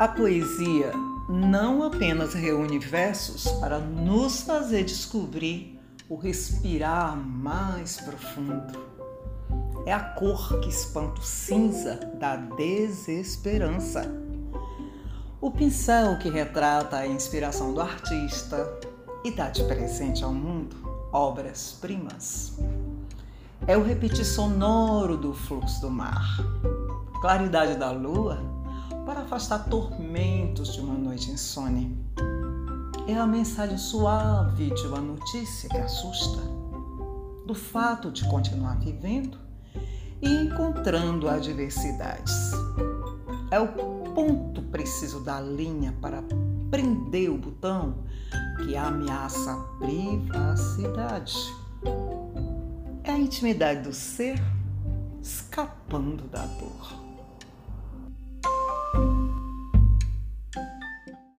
A poesia não apenas reúne versos para nos fazer descobrir o respirar mais profundo. É a cor que espanta o cinza da desesperança. O pincel que retrata a inspiração do artista e dá de presente ao mundo obras-primas. É o repetir sonoro do fluxo do mar, claridade da lua para afastar tormentos de uma noite insone. É a mensagem suave de uma notícia que assusta, do fato de continuar vivendo e encontrando adversidades. É o ponto preciso da linha para prender o botão que ameaça a privacidade. É a intimidade do ser escapando da dor.